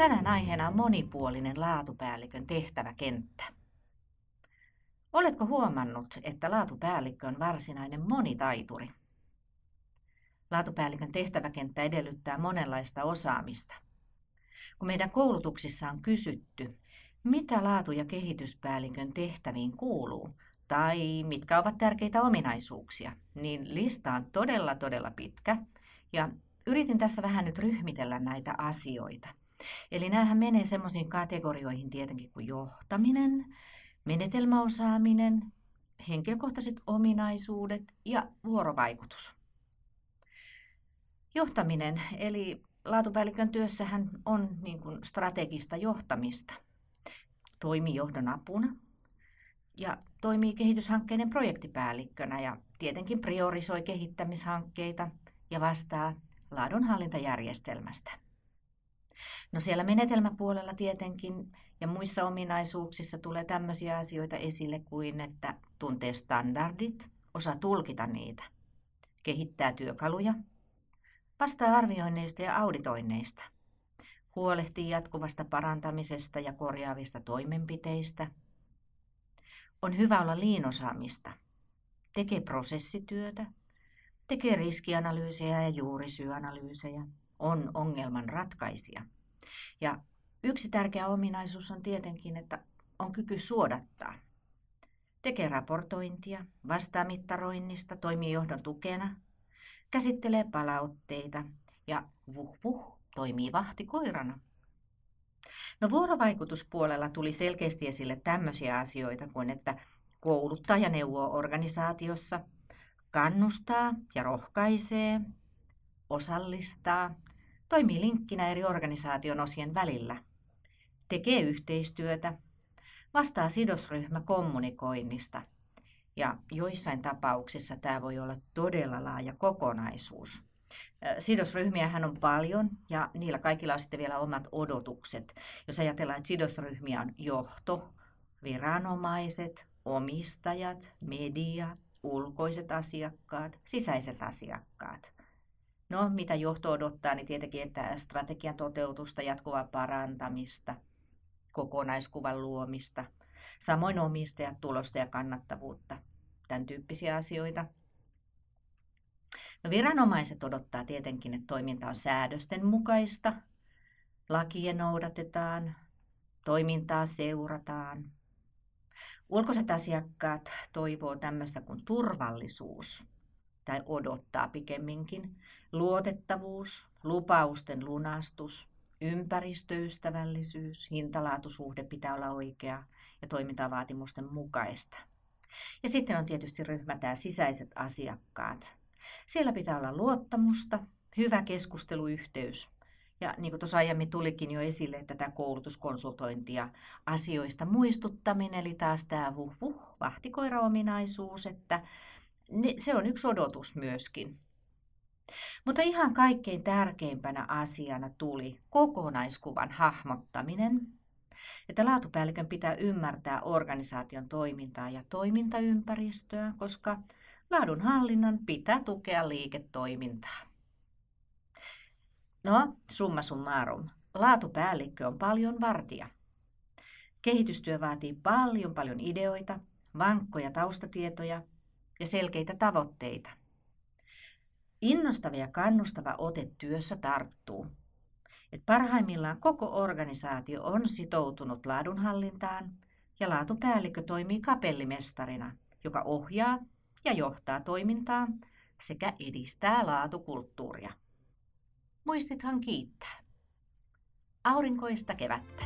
Tänään aiheena on monipuolinen laatupäällikön tehtäväkenttä. Oletko huomannut, että laatupäällikkö on varsinainen monitaituri? Laatupäällikön tehtäväkenttä edellyttää monenlaista osaamista. Kun meidän koulutuksissa on kysytty, mitä laatu- ja kehityspäällikön tehtäviin kuuluu, tai mitkä ovat tärkeitä ominaisuuksia, niin lista on todella todella pitkä. Ja yritin tässä vähän nyt ryhmitellä näitä asioita. Eli näähän menee semmoisiin kategorioihin tietenkin kuin johtaminen, menetelmäosaaminen, henkilökohtaiset ominaisuudet ja vuorovaikutus. Johtaminen, eli laatupäällikön työssähän on niin kuin strategista johtamista. Toimii johdon apuna ja toimii kehityshankkeiden projektipäällikkönä ja tietenkin priorisoi kehittämishankkeita ja vastaa laadunhallintajärjestelmästä. No siellä menetelmäpuolella tietenkin ja muissa ominaisuuksissa tulee tämmöisiä asioita esille kuin, että tuntee standardit, osaa tulkita niitä, kehittää työkaluja, vastaa arvioinneista ja auditoinneista, huolehtii jatkuvasta parantamisesta ja korjaavista toimenpiteistä, on hyvä olla liinosaamista, tekee prosessityötä, tekee riskianalyysejä ja juurisyyanalyysejä, on ongelman ratkaisija. Ja yksi tärkeä ominaisuus on tietenkin, että on kyky suodattaa. Tekee raportointia, vastaa mittaroinnista, toimii johdon tukena, käsittelee palautteita ja vuh vuh toimii vahtikoirana. No vuorovaikutuspuolella tuli selkeästi esille tämmöisiä asioita kuin, että kouluttaa ja neuvoo organisaatiossa, kannustaa ja rohkaisee, osallistaa, toimii linkkinä eri organisaation osien välillä, tekee yhteistyötä, vastaa sidosryhmä kommunikoinnista ja joissain tapauksissa tämä voi olla todella laaja kokonaisuus. Sidosryhmiähän on paljon ja niillä kaikilla on sitten vielä omat odotukset. Jos ajatellaan, että sidosryhmiä on johto, viranomaiset, omistajat, media, ulkoiset asiakkaat, sisäiset asiakkaat. No, mitä johto odottaa, niin tietenkin, että strategian toteutusta, jatkuvaa parantamista, kokonaiskuvan luomista, samoin omistajat, tulosta ja kannattavuutta, tämän tyyppisiä asioita. No, viranomaiset odottaa tietenkin, että toiminta on säädösten mukaista, lakien noudatetaan, toimintaa seurataan. Ulkoiset asiakkaat toivoo tämmöistä kuin turvallisuus tai odottaa pikemminkin, luotettavuus, lupausten lunastus, ympäristöystävällisyys, hintalaatusuhde pitää olla oikea ja toimintavaatimusten mukaista. Ja sitten on tietysti ryhmä tämä sisäiset asiakkaat. Siellä pitää olla luottamusta, hyvä keskusteluyhteys. Ja niin kuin tuossa aiemmin tulikin jo esille, että tämä koulutuskonsultointi ja asioista muistuttaminen, eli taas tämä vuh, vuh vahtikoira-ominaisuus, että se on yksi odotus myöskin. Mutta ihan kaikkein tärkeimpänä asiana tuli kokonaiskuvan hahmottaminen, että laatupäällikön pitää ymmärtää organisaation toimintaa ja toimintaympäristöä, koska laadunhallinnan pitää tukea liiketoimintaa. No, summa summarum. Laatupäällikkö on paljon vartija. Kehitystyö vaatii paljon paljon ideoita, vankkoja taustatietoja ja selkeitä tavoitteita. Innostava ja kannustava ote työssä tarttuu. Et parhaimmillaan koko organisaatio on sitoutunut laadunhallintaan ja laatupäällikkö toimii kapellimestarina, joka ohjaa ja johtaa toimintaa sekä edistää laatukulttuuria. Muistithan kiittää. Aurinkoista kevättä.